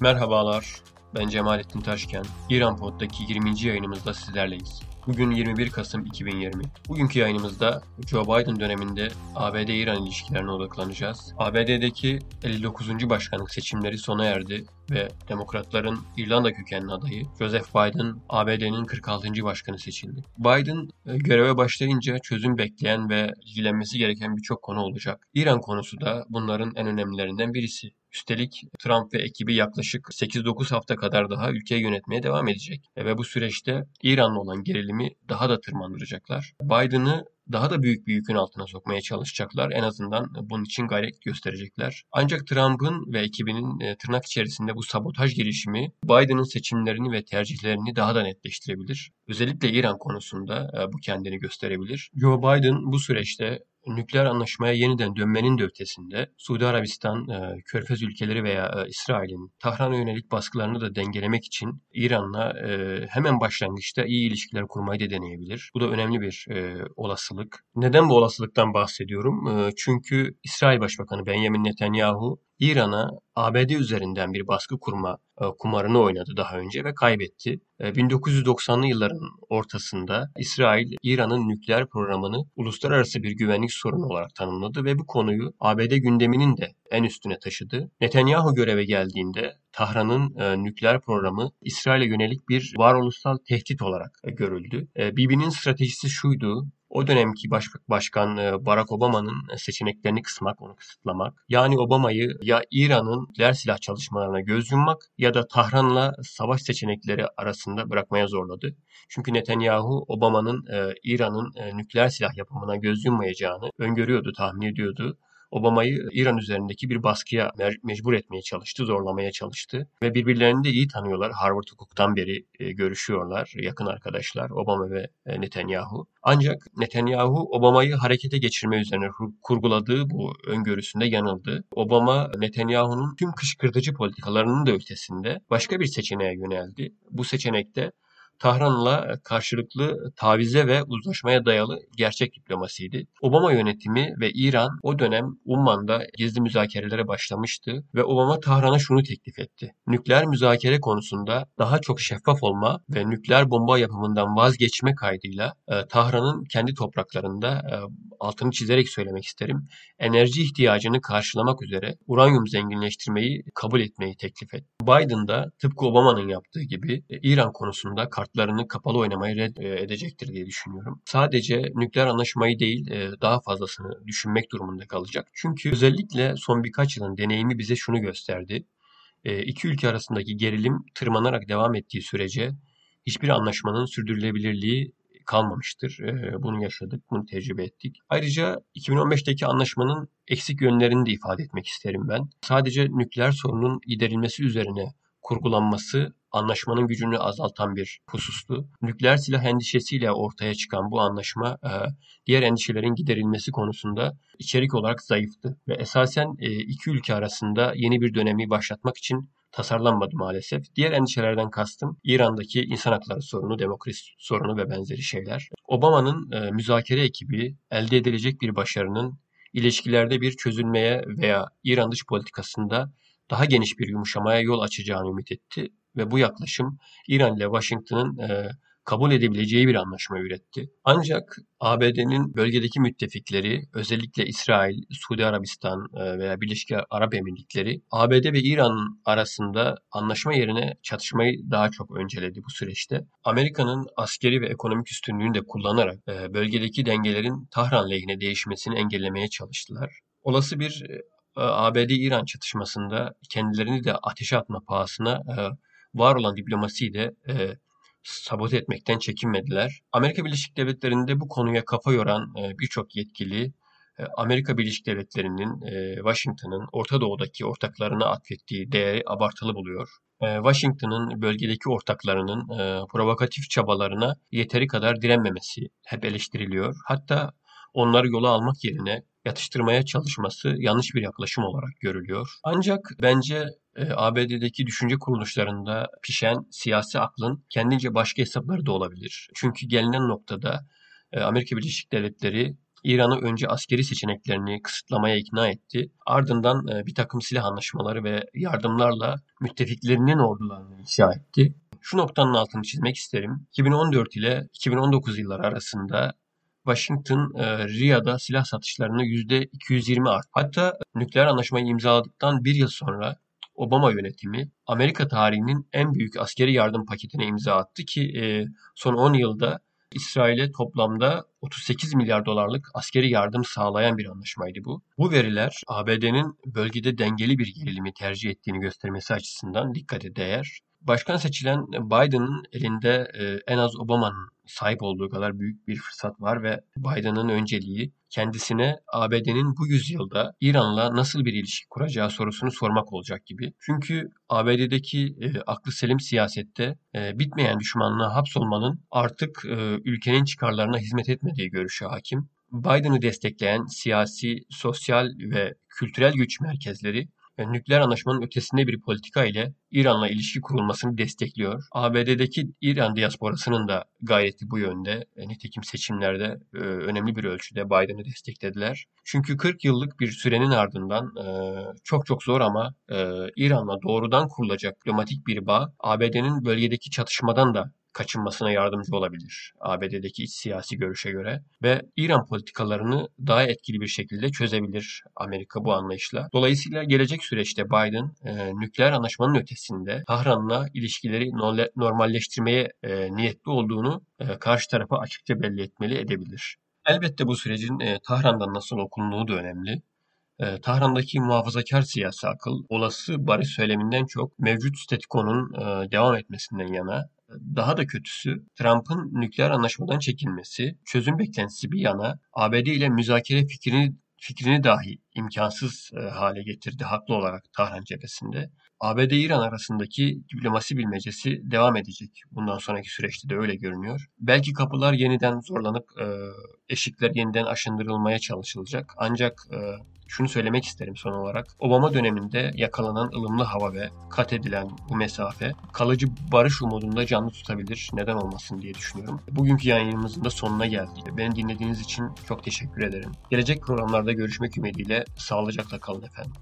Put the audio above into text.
Merhabalar, ben Cemalettin Taşken. İran Pod'daki 20. yayınımızda sizlerleyiz. Bugün 21 Kasım 2020. Bugünkü yayınımızda Joe Biden döneminde ABD-İran ilişkilerine odaklanacağız. ABD'deki 59. başkanlık seçimleri sona erdi ve Demokratların İrlanda kökenli adayı Joseph Biden ABD'nin 46. başkanı seçildi. Biden e, göreve başlayınca çözüm bekleyen ve ilgilenmesi gereken birçok konu olacak. İran konusu da bunların en önemlilerinden birisi. Üstelik Trump ve ekibi yaklaşık 8-9 hafta kadar daha ülkeyi yönetmeye devam edecek. Ve bu süreçte İran'la olan gerilimi daha da tırmandıracaklar. Biden'ı daha da büyük bir yükün altına sokmaya çalışacaklar. En azından bunun için gayret gösterecekler. Ancak Trump'ın ve ekibinin e, tırnak içerisinde bu sabotaj girişimi Biden'ın seçimlerini ve tercihlerini daha da netleştirebilir. Özellikle İran konusunda e, bu kendini gösterebilir. Joe Biden bu süreçte nükleer anlaşmaya yeniden dönmenin de ötesinde Suudi Arabistan, e, Körfez ülkeleri veya e, İsrail'in Tahran'a yönelik baskılarını da dengelemek için İran'la e, hemen başlangıçta iyi ilişkiler kurmayı da deneyebilir. Bu da önemli bir olasılık. Neden bu olasılıktan bahsediyorum? Çünkü İsrail Başbakanı Benjamin Netanyahu İran'a ABD üzerinden bir baskı kurma e, kumarını oynadı daha önce ve kaybetti. 1990'lı e, yılların ortasında İsrail İran'ın nükleer programını uluslararası bir güvenlik sorunu olarak tanımladı ve bu konuyu ABD gündeminin de en üstüne taşıdı. Netanyahu göreve geldiğinde Tahran'ın e, nükleer programı İsrail'e yönelik bir varoluşsal tehdit olarak görüldü. Bibi'nin stratejisi şuydu, o dönemki baş, başkan e, Barack Obama'nın seçeneklerini kısmak, onu kısıtlamak. Yani Obama'yı ya İran'ın nükleer silah çalışmalarına göz yummak ya da Tahran'la savaş seçenekleri arasında bırakmaya zorladı. Çünkü Netanyahu Obama'nın e, İran'ın e, nükleer silah yapımına göz yummayacağını öngörüyordu, tahmin ediyordu. Obama'yı İran üzerindeki bir baskıya mecbur etmeye çalıştı, zorlamaya çalıştı. Ve birbirlerini de iyi tanıyorlar. Harvard hukuktan beri e, görüşüyorlar, yakın arkadaşlar Obama ve e, Netanyahu. Ancak Netanyahu Obama'yı harekete geçirme üzerine kurguladığı bu öngörüsünde yanıldı. Obama Netanyahu'nun tüm kışkırtıcı politikalarının da ötesinde başka bir seçeneğe yöneldi. Bu seçenekte Tahran'la karşılıklı tavize ve uzlaşmaya dayalı gerçek diplomasiydi. Obama yönetimi ve İran o dönem Umman'da gizli müzakerelere başlamıştı ve Obama Tahran'a şunu teklif etti. Nükleer müzakere konusunda daha çok şeffaf olma ve nükleer bomba yapımından vazgeçme kaydıyla e, Tahran'ın kendi topraklarında e, altını çizerek söylemek isterim. Enerji ihtiyacını karşılamak üzere uranyum zenginleştirmeyi kabul etmeyi teklif etti. Biden da tıpkı Obama'nın yaptığı gibi e, İran konusunda kartlarını kapalı oynamayı red e, edecektir diye düşünüyorum. Sadece nükleer anlaşmayı değil e, daha fazlasını düşünmek durumunda kalacak. Çünkü özellikle son birkaç yılın deneyimi bize şunu gösterdi. İki ülke arasındaki gerilim tırmanarak devam ettiği sürece hiçbir anlaşmanın sürdürülebilirliği kalmamıştır. Bunu yaşadık, bunu tecrübe ettik. Ayrıca 2015'teki anlaşmanın eksik yönlerini de ifade etmek isterim ben. Sadece nükleer sorunun giderilmesi üzerine kurgulanması anlaşmanın gücünü azaltan bir husustu. Nükleer silah endişesiyle ortaya çıkan bu anlaşma diğer endişelerin giderilmesi konusunda içerik olarak zayıftı ve esasen iki ülke arasında yeni bir dönemi başlatmak için tasarlanmadı maalesef. Diğer endişelerden kastım İran'daki insan hakları sorunu, demokrasi sorunu ve benzeri şeyler. Obama'nın e, müzakere ekibi elde edilecek bir başarının ilişkilerde bir çözülmeye veya İran dış politikasında daha geniş bir yumuşamaya yol açacağını ümit etti ve bu yaklaşım İran ile Washington'ın e, kabul edebileceği bir anlaşma üretti. Ancak ABD'nin bölgedeki müttefikleri özellikle İsrail, Suudi Arabistan e, veya Birleşik Arap Emirlikleri ABD ve İran arasında anlaşma yerine çatışmayı daha çok önceledi bu süreçte. Amerika'nın askeri ve ekonomik üstünlüğünü de kullanarak e, bölgedeki dengelerin Tahran lehine değişmesini engellemeye çalıştılar. Olası bir e, ABD-İran çatışmasında kendilerini de ateşe atma pahasına var olan diplomasiyi de sabote etmekten çekinmediler. Amerika Birleşik Devletleri'nde bu konuya kafa yoran e, birçok yetkili e, Amerika Birleşik Devletleri'nin e, Washington'ın Orta Doğu'daki ortaklarına atfettiği değeri abartılı buluyor. Washington'ın bölgedeki ortaklarının provokatif çabalarına yeteri kadar direnmemesi hep eleştiriliyor. Hatta onları yola almak yerine yatıştırmaya çalışması yanlış bir yaklaşım olarak görülüyor. Ancak bence e, ABD'deki düşünce kuruluşlarında pişen siyasi aklın kendince başka hesapları da olabilir. Çünkü gelinen noktada e, Amerika Birleşik Devletleri İran'ı önce askeri seçeneklerini kısıtlamaya ikna etti. Ardından e, bir takım silah anlaşmaları ve yardımlarla müttefiklerinin ordularını inşa etti. Şu noktanın altını çizmek isterim. 2014 ile 2019 yılları arasında Washington, e, Riyad'a silah satışlarını %220 arttı. Hatta nükleer anlaşmayı imzaladıktan bir yıl sonra Obama yönetimi Amerika tarihinin en büyük askeri yardım paketine imza attı ki e, son 10 yılda İsrail'e toplamda 38 milyar dolarlık askeri yardım sağlayan bir anlaşmaydı bu. Bu veriler ABD'nin bölgede dengeli bir gerilimi tercih ettiğini göstermesi açısından dikkate değer. Başkan seçilen Biden'ın elinde e, en az Obama'nın sahip olduğu kadar büyük bir fırsat var ve Biden'ın önceliği kendisine ABD'nin bu yüzyılda İran'la nasıl bir ilişki kuracağı sorusunu sormak olacak gibi. Çünkü ABD'deki e, aklı selim siyasette e, bitmeyen düşmanlığa hapsolmanın artık e, ülkenin çıkarlarına hizmet etmediği görüşü hakim. Biden'ı destekleyen siyasi, sosyal ve kültürel güç merkezleri nükleer anlaşmanın ötesinde bir politika ile İran'la ilişki kurulmasını destekliyor. ABD'deki İran diasporasının da gayreti bu yönde. E, nitekim seçimlerde e, önemli bir ölçüde Biden'ı desteklediler. Çünkü 40 yıllık bir sürenin ardından e, çok çok zor ama İran'la doğrudan kurulacak diplomatik bir bağ ABD'nin bölgedeki çatışmadan da kaçınmasına yardımcı olabilir ABD'deki iç siyasi görüşe göre ve İran politikalarını daha etkili bir şekilde çözebilir Amerika bu anlayışla. Dolayısıyla gelecek süreçte Biden e, nükleer anlaşmanın ötesinde Tahran'la ilişkileri normalleştirmeye e, niyetli olduğunu e, karşı tarafa açıkça belli etmeli edebilir. Elbette bu sürecin e, Tahran'dan nasıl okunduğu da önemli. E, Tahran'daki muhafazakar siyasi akıl olası barış söyleminden çok mevcut statükonun e, devam etmesinden yana daha da kötüsü Trump'ın nükleer anlaşmadan çekilmesi, çözüm beklentisi bir yana ABD ile müzakere fikrini fikrini dahi imkansız e, hale getirdi haklı olarak Tahran cephesinde. ABD-İran arasındaki diplomasi bilmecesi devam edecek. Bundan sonraki süreçte de öyle görünüyor. Belki kapılar yeniden zorlanıp e, eşikler yeniden aşındırılmaya çalışılacak. Ancak e, şunu söylemek isterim son olarak. Obama döneminde yakalanan ılımlı hava ve kat edilen bu mesafe kalıcı barış umudunda canlı tutabilir. Neden olmasın diye düşünüyorum. Bugünkü yayınımızın da sonuna geldik. Beni dinlediğiniz için çok teşekkür ederim. Gelecek programlarda görüşmek ümidiyle sağlıcakla kalın efendim.